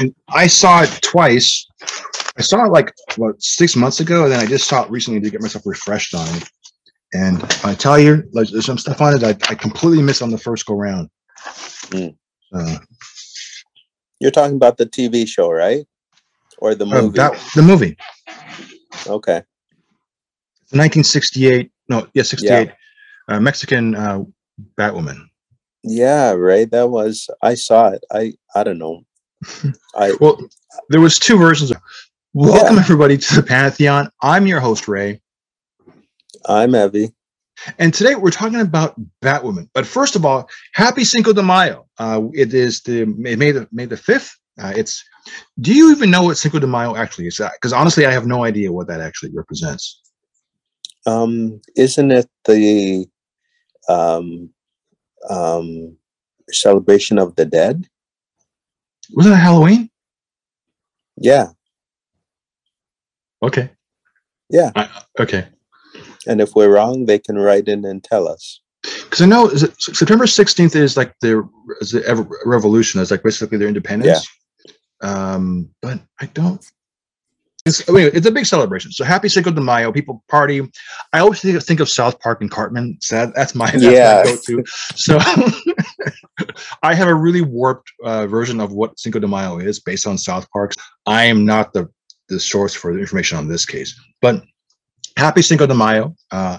And I saw it twice. I saw it like what six months ago, and then I just saw it recently to get myself refreshed on it. And I tell you, like there's some stuff on it I, I completely missed on the first go round. Mm. Uh, You're talking about the TV show, right? Or the uh, movie? that, the movie, okay. 1968. No, yeah, 68. Uh, Mexican uh, Batwoman. Yeah, right. That was I saw it. I I don't know. I Well, there was two versions. Of, welcome everybody to the Pantheon. I'm your host Ray, I'm Evie. and today we're talking about Batwoman. But first of all, Happy Cinco de Mayo. Uh, it is the May May the May the fifth. Uh, it's. Do you even know what Cinco de Mayo actually is? Because honestly, I have no idea what that actually represents. Um, isn't it the um um celebration of the dead? Wasn't it Halloween? Yeah, Okay. Yeah. I- okay. and if we're wrong, they can write in and tell us. Because I know is it, September 16th is like their is the revolution. It's like basically their independence. Um, but I don't. It's, I mean, it's a big celebration. So happy Cinco de Mayo. People party. I always think, think of South Park and Cartman. So that, that's my, that's Yeah. my go-to. So I have a really warped uh, version of what Cinco de Mayo is based on South Park's. I am not the the source for the information on this case, but happy Cinco de Mayo. Uh,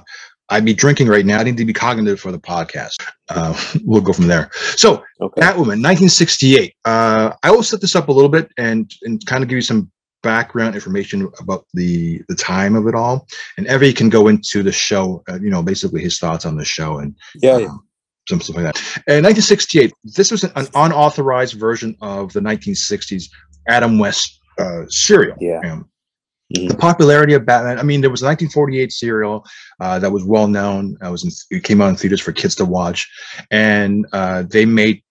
I'd be drinking right now. I need to be cognitive for the podcast. Uh, we'll go from there. So, Okay. Batwoman, 1968. Uh, I will set this up a little bit and and kind of give you some background information about the the time of it all. And Evie can go into the show. Uh, you know, basically his thoughts on the show and yeah, yeah. um, some stuff like that. In 1968, this was an, an unauthorized version of the 1960s Adam West uh, serial. Yeah. Um. The popularity of Batman. I mean, there was a 1948 serial uh, that was well known. I was in, it came out in theaters for kids to watch, and uh, they made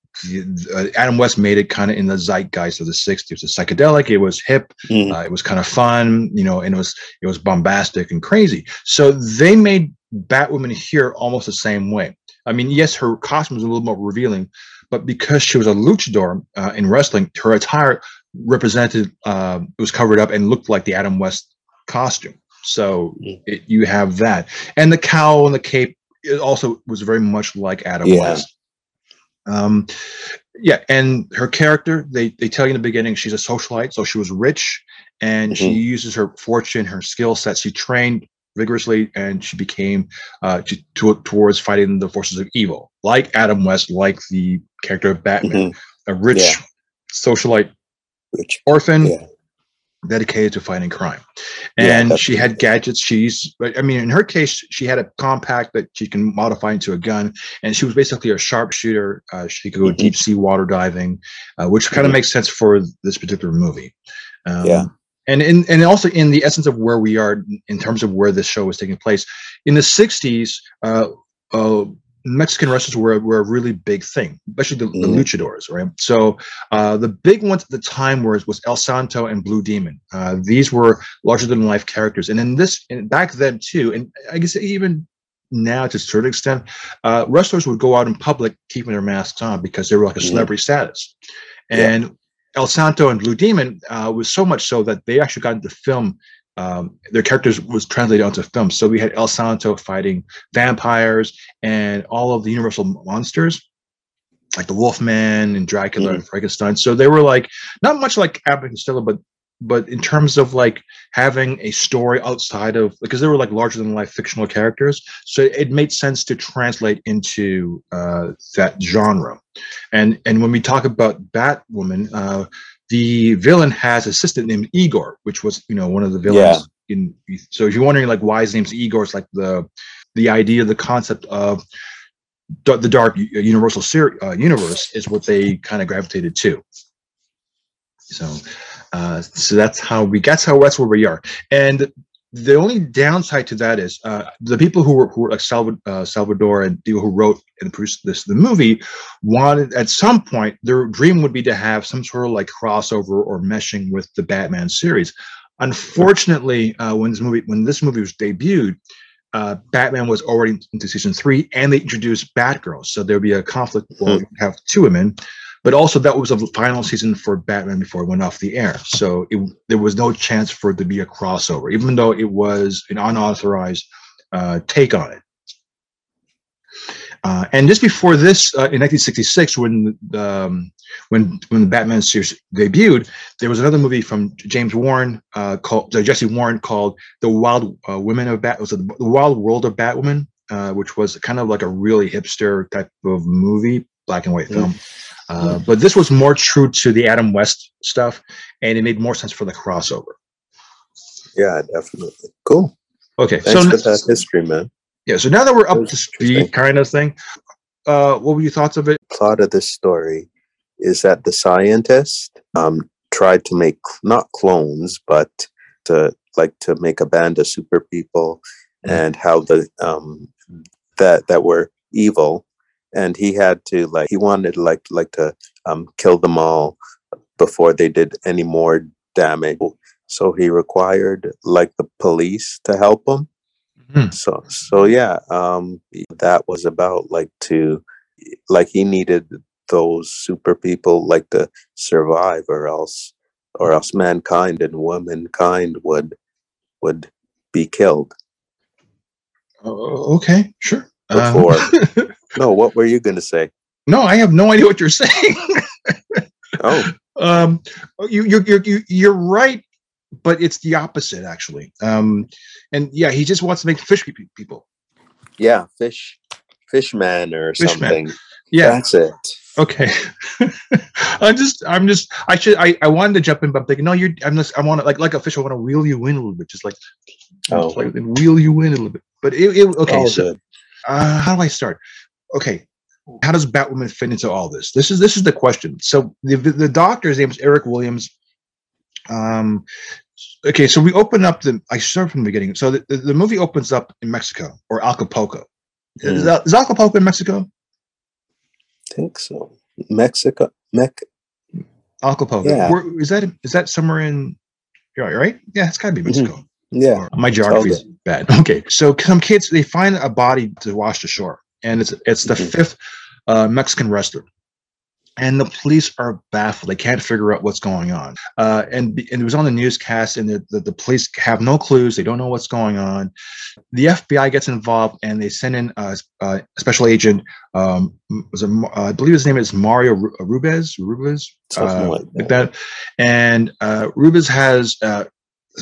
uh, Adam West made it kind of in the zeitgeist of the 60s. It was psychedelic. It was hip. Uh, it was kind of fun, you know, and it was it was bombastic and crazy. So they made Batwoman here almost the same way. I mean, yes, her costume was a little more revealing, but because she was a luchador uh, in wrestling, her attire represented uh, it was covered up and looked like the Adam West costume. So Mm. it, you have that, and the cowl and the cape it also was very much like Adam Yeah. West. Um, yeah, and her character, they they tell you in the beginning she's a socialite, so she was rich, and she Mhm. uses her fortune, her skill set. She trained vigorously, and she became uh, to, to, towards fighting the forces of evil, like Adam West, like the character of Batman, Mhm. a rich Yeah. socialite Which orphan yeah, dedicated to fighting crime. And that's she had gadgets. She's, I mean, in her case, she had a compact that she can modify into a gun, and she was basically a sharpshooter. Uh, she could go Mhm. deep sea water diving, uh, which kind of Mhm. makes sense for this particular movie. Um, Yeah. And in, and also in the essence of where we are in terms of where this show was taking place in the 60s, uh, uh, Mexican wrestlers were, were a really big thing, especially the, the Mhm. luchadors, right? So uh, the big ones at the time was was El Santo and Blue Demon. Uh, these were larger than life characters, and in this and back then too, and I guess even now to a certain extent, uh, wrestlers would go out in public keeping their masks on because they were like a Mhm. celebrity status, Yeah. and El Santo and Blue Demon uh, was so much so that they actually got into film. Um, their characters was translated onto film. So we had El Santo fighting vampires and all of the Universal monsters, like the Wolfman and Dracula and Frankenstein. So they were like not much like Abbott and Costello, but but in terms of like having a story outside of because they were like larger than life fictional characters, so it made sense to translate into uh, that genre. And and when we talk about Batwoman, uh, the villain has an assistant named Igor, which was you know one of the villains. Yeah. In so if you're wondering like why his name's Igor, it's like the the idea, the concept of the dark universal ser- uh, universe is what they kind of gravitated to. So, uh, so that's how we that's how that's where we are. And the only downside to that is uh, the people who were who were like Salvador, uh, Salvador and people who wrote and produced this the movie wanted at some point their dream would be to have some sort of like crossover or meshing with the Batman series. Unfortunately, uh, when this movie when this movie was debuted, uh, Batman was already into season three, and they introduced Batgirl, so there'd be a conflict. Well, Hmm. have two women, but also that was the final season for Batman before it went off the air, so it, there was no chance for it to be a crossover, even though it was an unauthorized uh, take on it. Uh, and just before this, uh, in 1966, when the, um, when when the Batman series debuted, there was another movie from James Warren uh, called Jesse Warren called "The Wild uh, Women of Bat." Was it the Wild World of Batwoman, uh, which was kind of like a really hipster type of movie, black and white film. Uh, but this was more true to the Adam West stuff, and it made more sense for the crossover. Yeah, definitely. Cool. Okay, Thanks so for that history, man. yeah, so now that we're up to speed, kind of thing. Uh, what were your thoughts of it? Plot of this story is that the scientist um, tried to make not clones, but to like to make a band of super people, Mhm. and how the um, that that were evil, and he had to like he wanted like like to um, kill them all before they did any more damage. So he required like the police to help him. Mhm. So so yeah, um, that was about like to like he needed those super people like to survive, or else or else mankind and womankind would would be killed. Oh, okay, sure. Um, Before. No, what were you gonna say? no, I have no idea what you're saying. Oh, um, you, you, you, you, you're right, but it's the opposite actually. Um, and yeah, he just wants to make fish people. yeah, fish, fishman or Fishman. something. Yeah. That's it. Okay. I'm just, I'm just, I should, I, I wanted to jump in, but I'm thinking, no, you're, I'm just, I want to, like, like a fish, I want to wheel you in a little bit, just like, Oh. just like wheel you in a little bit. But it, it okay. All so, uh, how do I start? Okay, how does Batwoman fit into all this? This is this is the question. So the the doctor's name is Eric Williams. Um, okay, so we open up the. I start from the beginning. So the, the, the movie opens up in Mexico or Acapulco. Is, Mm. that- is Acapulco in Mexico? I think so. Mexico, Mec. Acapulco. Yeah. Where, is that is that somewhere in? Right, right? Yeah, it's got to be Mhm. Mexico. Yeah. Or My geography is bad. Okay, so some kids they find a body to wash ashore, and it's it's the Mhm. fifth uh, Mexican wrestler, and the police are baffled. They can't figure out what's going on. Uh, and and it was on the newscast, and the, the the police have no clues. They don't know what's going on. The FBI gets involved, and they send in a, a special agent. Um, was it, uh, I believe his name is Mario Rubes, Rubez. Rubez Something uh, like that. that. And uh, Rubens has uh,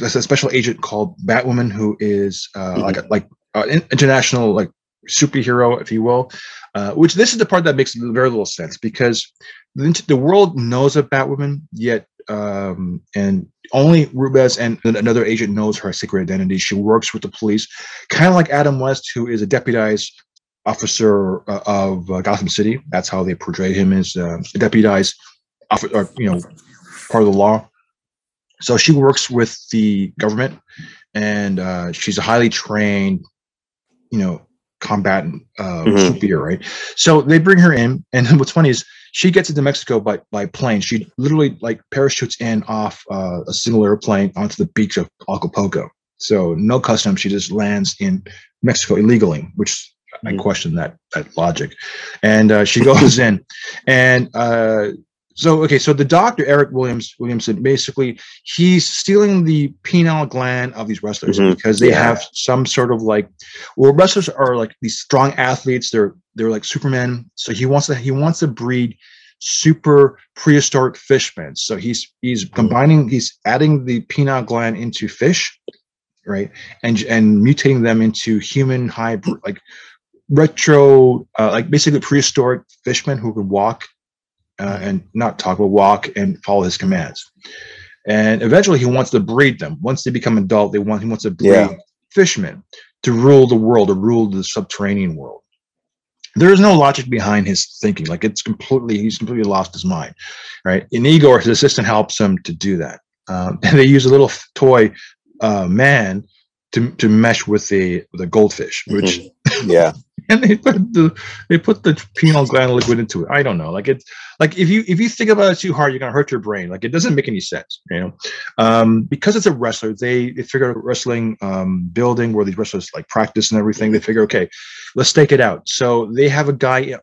a a special agent called Batwoman, who is uh, Mhm. like a, like uh, international like superhero, if you will. Uh, which this is the part that makes very little sense because the, the world knows of Batwoman, yet um, and only Rubens and another agent knows her secret identity. She works with the police, kind of like Adam West, who is a deputized officer uh, of uh, Gotham City. That's how they portray him as uh, a deputized officer, you know, part of the law. So she works with the government, and uh, she's a highly trained, you know, combatant uh, Mhm. superhero, right? So they bring her in, and what's funny is she gets into Mexico by by plane. She literally like parachutes in off uh, a single airplane onto the beach of Acapulco. So no customs. She just lands in Mexico illegally, which I Mhm. question that that logic. And uh, she goes in, and uh, so okay, so the doctor Eric Williams Williamson basically he's stealing the pineal gland of these wrestlers Mhm. because they Yeah. have some sort of like well wrestlers are like these strong athletes they're they're like supermen so he wants to he wants to breed super prehistoric fishmen so he's he's combining he's adding the pineal gland into fish right and and mutating them into human hybrid like retro uh, like basically prehistoric fishmen who could walk uh, and not talk but walk and follow his commands. And eventually he wants to breed them. Once they become adult they want he wants to breed Yeah. fishmen to rule the world to rule the subterranean world. There is no logic behind his thinking. Like it's completely he's completely lost his mind right? And igor his assistant helps him to do that. Um, and they use a little toy uh, man to, to mesh with the the goldfish which Yeah. and they put the they put the pineal gland liquid into it. I don't know. Like it's like if you if you think about it too hard, you're gonna hurt your brain. Like it doesn't make any sense, you know. Um, because it's a wrestler, they they figure out a wrestling um, building where these wrestlers like practice and everything. They figure, okay, let's take it out. So they have a guy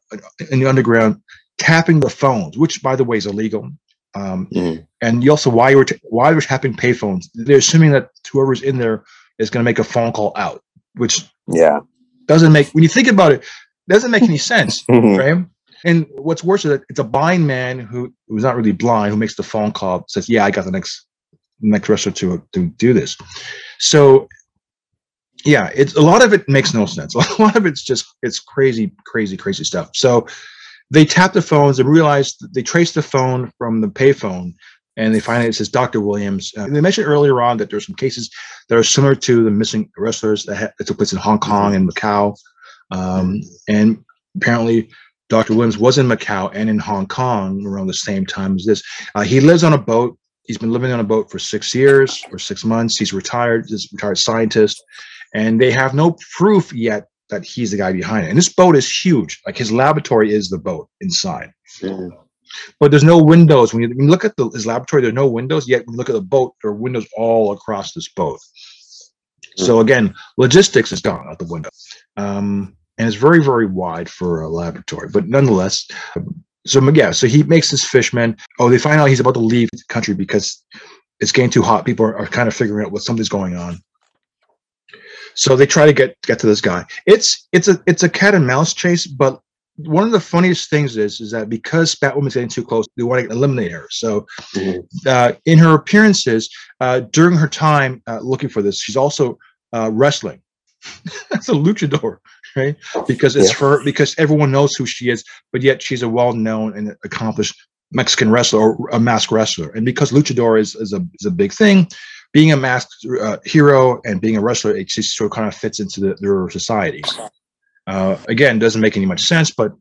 in the underground tapping the phones, which by the way is illegal. Um, mm. And you also why you're t- why you're tapping payphones. They're assuming that whoever's in there is going to make a phone call out, which yeah doesn't make when you think about it doesn't make any sense, mm-hmm. right? And what's worse is that it's a blind man who who's not really blind who makes the phone call says, "Yeah, I got the next next wrestler to to do this." So yeah, it's a lot of it makes no sense. A lot of it's just it's crazy, crazy, crazy stuff. So they tap the phones and realize they trace the phone from the payphone and they find it says Dr. Williams. Uh, they mentioned earlier on that there's some cases that are similar to the missing wrestlers that, ha- that took place in Hong Kong and Macau. Um, and apparently, Dr. Williams was in Macau and in Hong Kong around the same time as this. Uh, he lives on a boat. He's been living on a boat for six years or six months. He's retired, he's a retired scientist, and they have no proof yet that he's the guy behind it. And this boat is huge. Like his laboratory is the boat inside. Mm-hmm. But there's no windows. When you, when you look at the, his laboratory, there are no windows. Yet when you look at the boat, there are windows all across this boat. So again, logistics is gone out the window. Um, and it's very, very wide for a laboratory. But nonetheless, so yeah, so he makes this fishman. Oh, they find out he's about to leave the country because it's getting too hot. People are, are kind of figuring out what something's going on. So they try to get get to this guy. It's it's a it's a cat and mouse chase, but one of the funniest things is is that because Batwoman's getting too close, they want to eliminate her. So, mm-hmm. uh, in her appearances uh, during her time uh, looking for this, she's also uh, wrestling. That's a luchador, right? Because it's yeah. for because everyone knows who she is, but yet she's a well-known and accomplished Mexican wrestler or a mask wrestler. And because luchador is, is a is a big thing, being a masked uh, hero and being a wrestler, it just sort of kind of fits into the, their society. Uh, again, doesn't make any much sense, but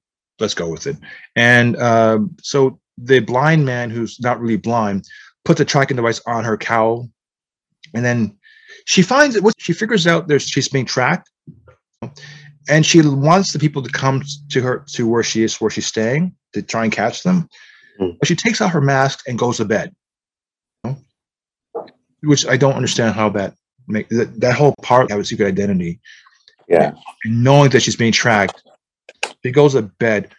let's go with it. And uh, so the blind man, who's not really blind, puts a tracking device on her cowl, and then she finds it. She figures out there's she's being tracked, and she wants the people to come to her to where she is, where she's staying, to try and catch them. Mm. But she takes out her mask and goes to bed which I don't understand how that make that, that whole part have a secret identity. Yeah. And knowing that she's being tracked, she goes to bed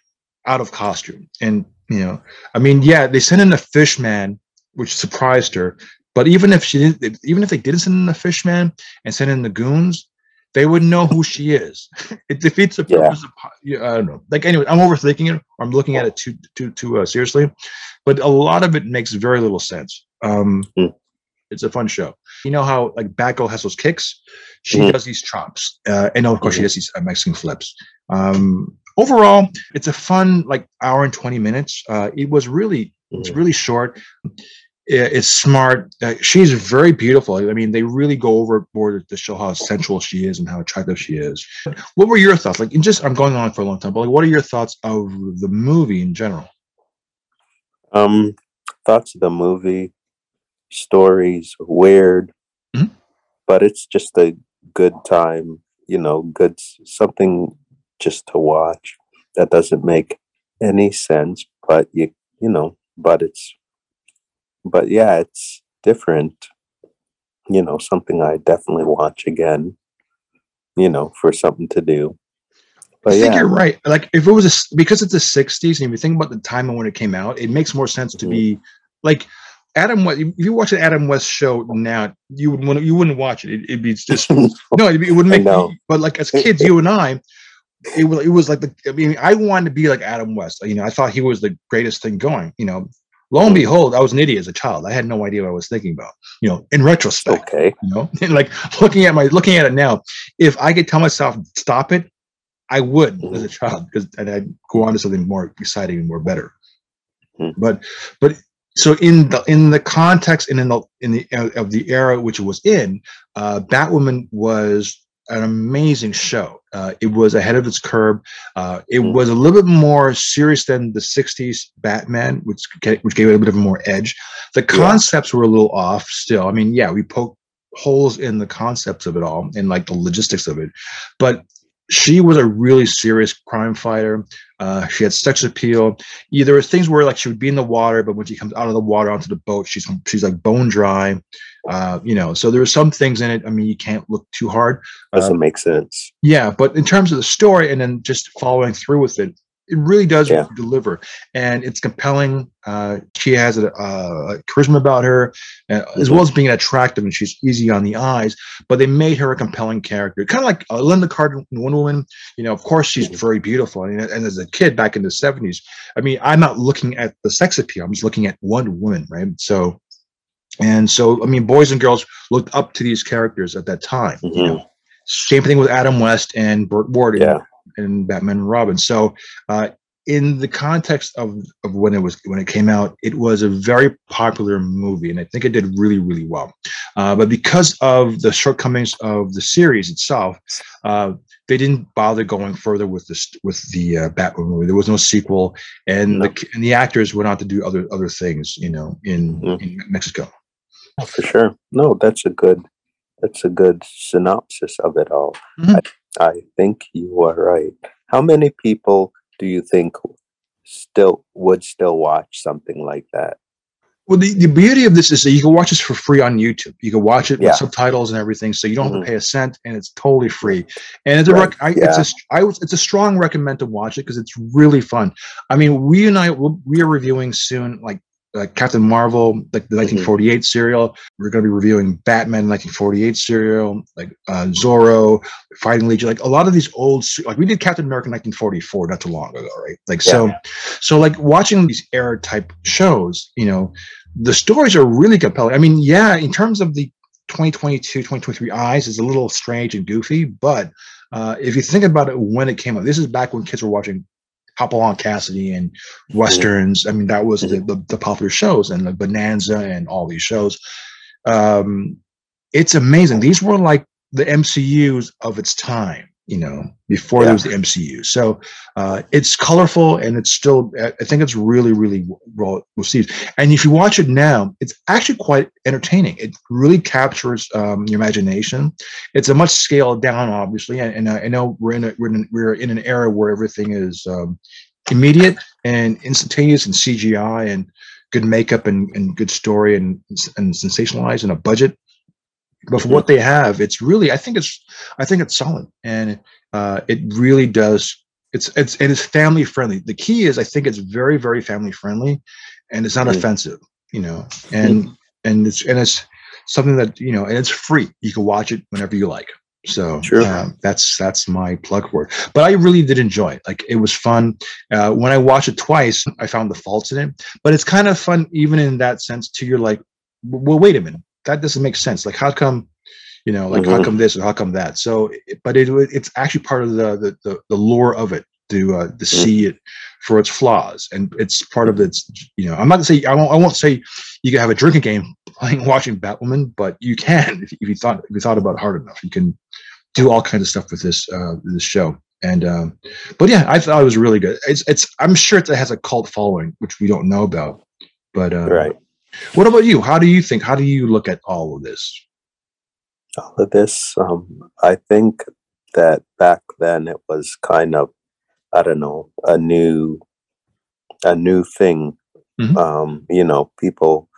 out of costume. And you know, I mean, yeah, they sent in a fish man, which surprised her. But even if she didn't, even if they didn't send in the fish man and send in the goons, they would know who she is. it defeats the purpose yeah. of. I don't know. Like anyway, I'm overthinking it. Or I'm looking at it too too too uh, seriously, but a lot of it makes very little sense. Um, mm. It's a fun show. You know how like Batgirl has those kicks? She mm-hmm. does these chops, uh, and of course mm-hmm. she does these uh, Mexican flips. Um, overall, it's a fun like hour and twenty minutes. Uh, it was really mm-hmm. it's really short. It's smart. Uh, she's very beautiful. I mean, they really go overboard to show how sensual she is and how attractive she is. What were your thoughts? Like, just I'm going on for a long time, but like, what are your thoughts of the movie in general? Um, thoughts of the movie stories weird mm-hmm. but it's just a good time you know good something just to watch that doesn't make any sense but you you know but it's but yeah it's different you know something i definitely watch again you know for something to do but I think yeah. you're right. Like if it was a, because it's the '60s, and if you think about the time and when it came out, it makes more sense to mm-hmm. be like Adam West, if you watch an Adam West show now, you would you wouldn't watch it. it would be just no, it, it would make. Me, but like as kids, you and I, it was it was like the. I mean, I wanted to be like Adam West. You know, I thought he was the greatest thing going. You know, lo and behold, I was an idiot as a child. I had no idea what I was thinking about. You know, in retrospect. Okay. You know, and like looking at my looking at it now, if I could tell myself stop it, I would mm-hmm. as a child because and I'd go on to something more exciting and more better. Mm-hmm. But but so in the in the context and in the in the uh, of the era which it was in, uh, Batwoman was an amazing show. Uh, it was ahead of its curve. Uh, it mm. was a little bit more serious than the '60s Batman, which which gave it a bit of a more edge. The concepts yeah. were a little off still. I mean, yeah, we poked holes in the concepts of it all and like the logistics of it, but she was a really serious crime fighter. Uh, she had sex appeal. Yeah, there were things where like she would be in the water, but when she comes out of the water onto the boat, she's she's like bone dry. Uh, you know, so there are some things in it. I mean, you can't look too hard. Doesn't Uh, make sense. yeah, but in terms of the story and then just following through with it, it really does Yeah. deliver, and it's compelling. Uh, she has a, a charisma about her, uh, as well as being attractive, and she's easy on the eyes. But they made her a compelling character, kind of like uh, Lynda Carter Wonder Woman. You know, of course, she's Mhm. very beautiful, and, and as a kid back in the seventies, I mean, I'm not looking at the sex appeal; I'm just looking at Wonder Woman, right? So. And so, I mean, boys and girls looked up to these characters at that time. You Mhm. know, same thing with Adam West and Burt Ward Yeah. In Batman and Robin. So, uh, in the context of, of when it was when it came out, it was a very popular movie, and I think it did really really well. Uh, but because of the shortcomings of the series itself, uh, they didn't bother going further with this with the uh, Batman movie. There was no sequel, and No. the and the actors went on to do other other things, you know, in, Mhm. in Mexico. For sure. No, that's a good that's a good synopsis of it all. Mhm. I, I think you are right. How many people do you think still would still watch something like that? Well, the, the beauty of this is that you can watch this for free on YouTube. You can watch it Yeah. with subtitles and everything, so you don't have Mhm. to pay a cent, and it's totally free. And it's a, rec- I, it's a, yeah. I was, it's a strong recommend to watch it because it's really fun. I mean, we and I, we are reviewing soon, like uh, Captain Marvel, like the Mhm. 1948 serial. We're going to be reviewing Batman 1948 serial, like uh, Zorro, Fighting Legion, like a lot of these old, like we did Captain America 1944 not too long ago, right? Like so, so like watching these era type shows, you know, the stories are really compelling. I mean, yeah, in terms of the 2022, 2023 eyes, is a little strange and goofy, but uh, if you think about it when it came out, this is back when kids were watching Hopalong Cassidy and westerns. I mean, that was the, the, the popular shows and the Bonanza and all these shows. Um, it's amazing. These were like the MCUs of its time, you know, before Yeah. there was the MCU. So uh, it's colorful and it's still, I think it's really, really well received. And if you watch it now, it's actually quite entertaining. It really captures um, your imagination. It's a much scaled down, obviously. And, and I I know we're in a, we're in, we're in an era where everything is um, immediate and instantaneous and CGI and good makeup and, and good story and and sensationalized and a budget. But for what they have, it's really I think it's I think it's solid and uh, it really does. It's it's it is family friendly. The key is I think it's very very family friendly, and it's not Mm. offensive. You know, and and it's and it's something that you know and it's free. You can watch it whenever you like. So Sure. uh, that's that's my plug for it. But I really did enjoy it. Like it was fun. Uh, when I watched it twice, I found the faults in it. But it's kind of fun, even in that sense. Too, you're like, well, wait a minute, that doesn't make sense. Like, how come, you know, like how Mhm. come this or how come that? So, but it it's actually part of the the the, the lore of it to uh, to see it for its flaws, and it's part of its. You know, I'm not gonna say I won't I won't say you can have a drinking game playing watching Batwoman, but you can if, if you thought if you thought about it hard enough, you can do all kinds of stuff with this uh, this show. And um, but yeah, I thought it was really good. It's it's I'm sure it has a cult following, which we don't know about. But uh, Right. What about you? How do you think? How do you look at all of this? all of this. Um, I think that back then it was kind of, I don't know, a new, a new thing. Mhm. Um, you know, people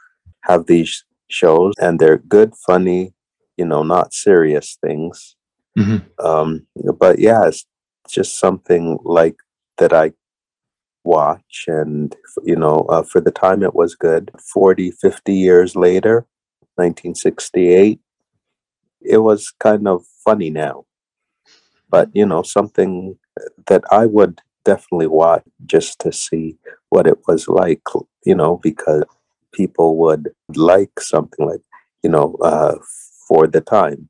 have these shows and they're good, funny, you know, not serious things. Mhm. Um, but yeah, it's just something like that I watch and you know uh, for the time it was good. 40 50 years later 1968 it was kind of funny now. But you know something that i would definitely watch just to see what it was like you know because people would like something like you know uh for the time.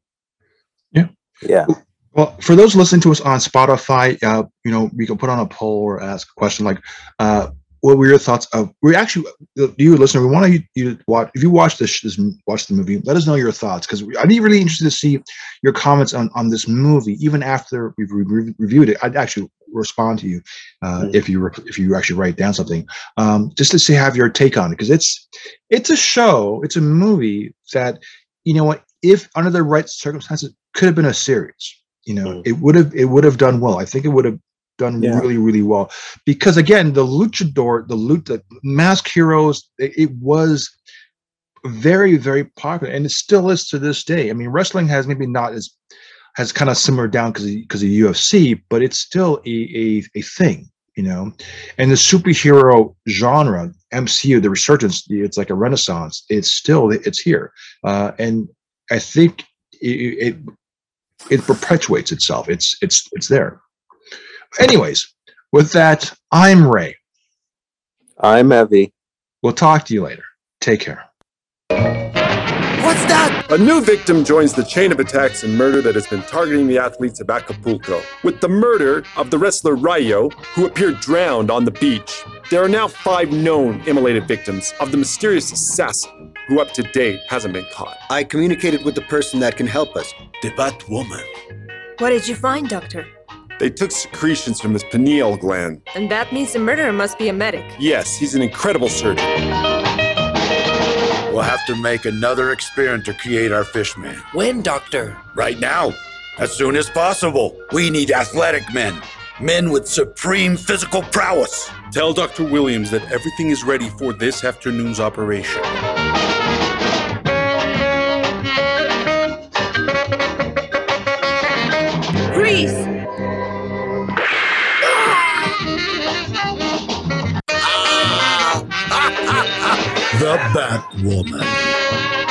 Yeah. yeah Well, for those listening to us on Spotify, uh, you know, we can put on a poll or ask a question like, uh, "What were your thoughts of?" We actually, uh, you listener, we want you, you to watch. If you watch this, this, watch the movie. Let us know your thoughts because I'd be really interested to see your comments on on this movie, even after we've re- reviewed it. I'd actually respond to you uh, Mhm. if you re- if you actually write down something, um, just to see have your take on it because it's it's a show, it's a movie that you know what if under the right circumstances could have been a series You know, Mm. it would have it would have done well. I think it would have done Yeah. really really well because again, the luchador, the the mask heroes, it, it was very very popular and it still is to this day. I mean, wrestling has maybe not as has kind of simmered down because because of UFC, but it's still a, a a thing, you know. And the superhero genre, MCU, the resurgence, it's like a renaissance. It's still it's here, uh, and I think it, it it perpetuates itself. It's it's it's there. Anyways, with that, I'm Ray. I'm Evie. We'll talk to you later. Take care. What's that? A new victim joins the chain of attacks and murder that has been targeting the athletes of Acapulco. With the murder of the wrestler Rayo, who appeared drowned on the beach, there are now five known immolated victims of the mysterious assassin, who up to date hasn't been caught. I communicated with the person that can help us. The Batwoman. What did you find, Doctor? They took secretions from his pineal gland. And that means the murderer must be a medic. Yes, he's an incredible surgeon. We'll have to make another experiment to create our fishman. When, Doctor? Right now, as soon as possible. We need athletic men, men with supreme physical prowess. Tell Dr. Williams that everything is ready for this afternoon's operation. The Batwoman.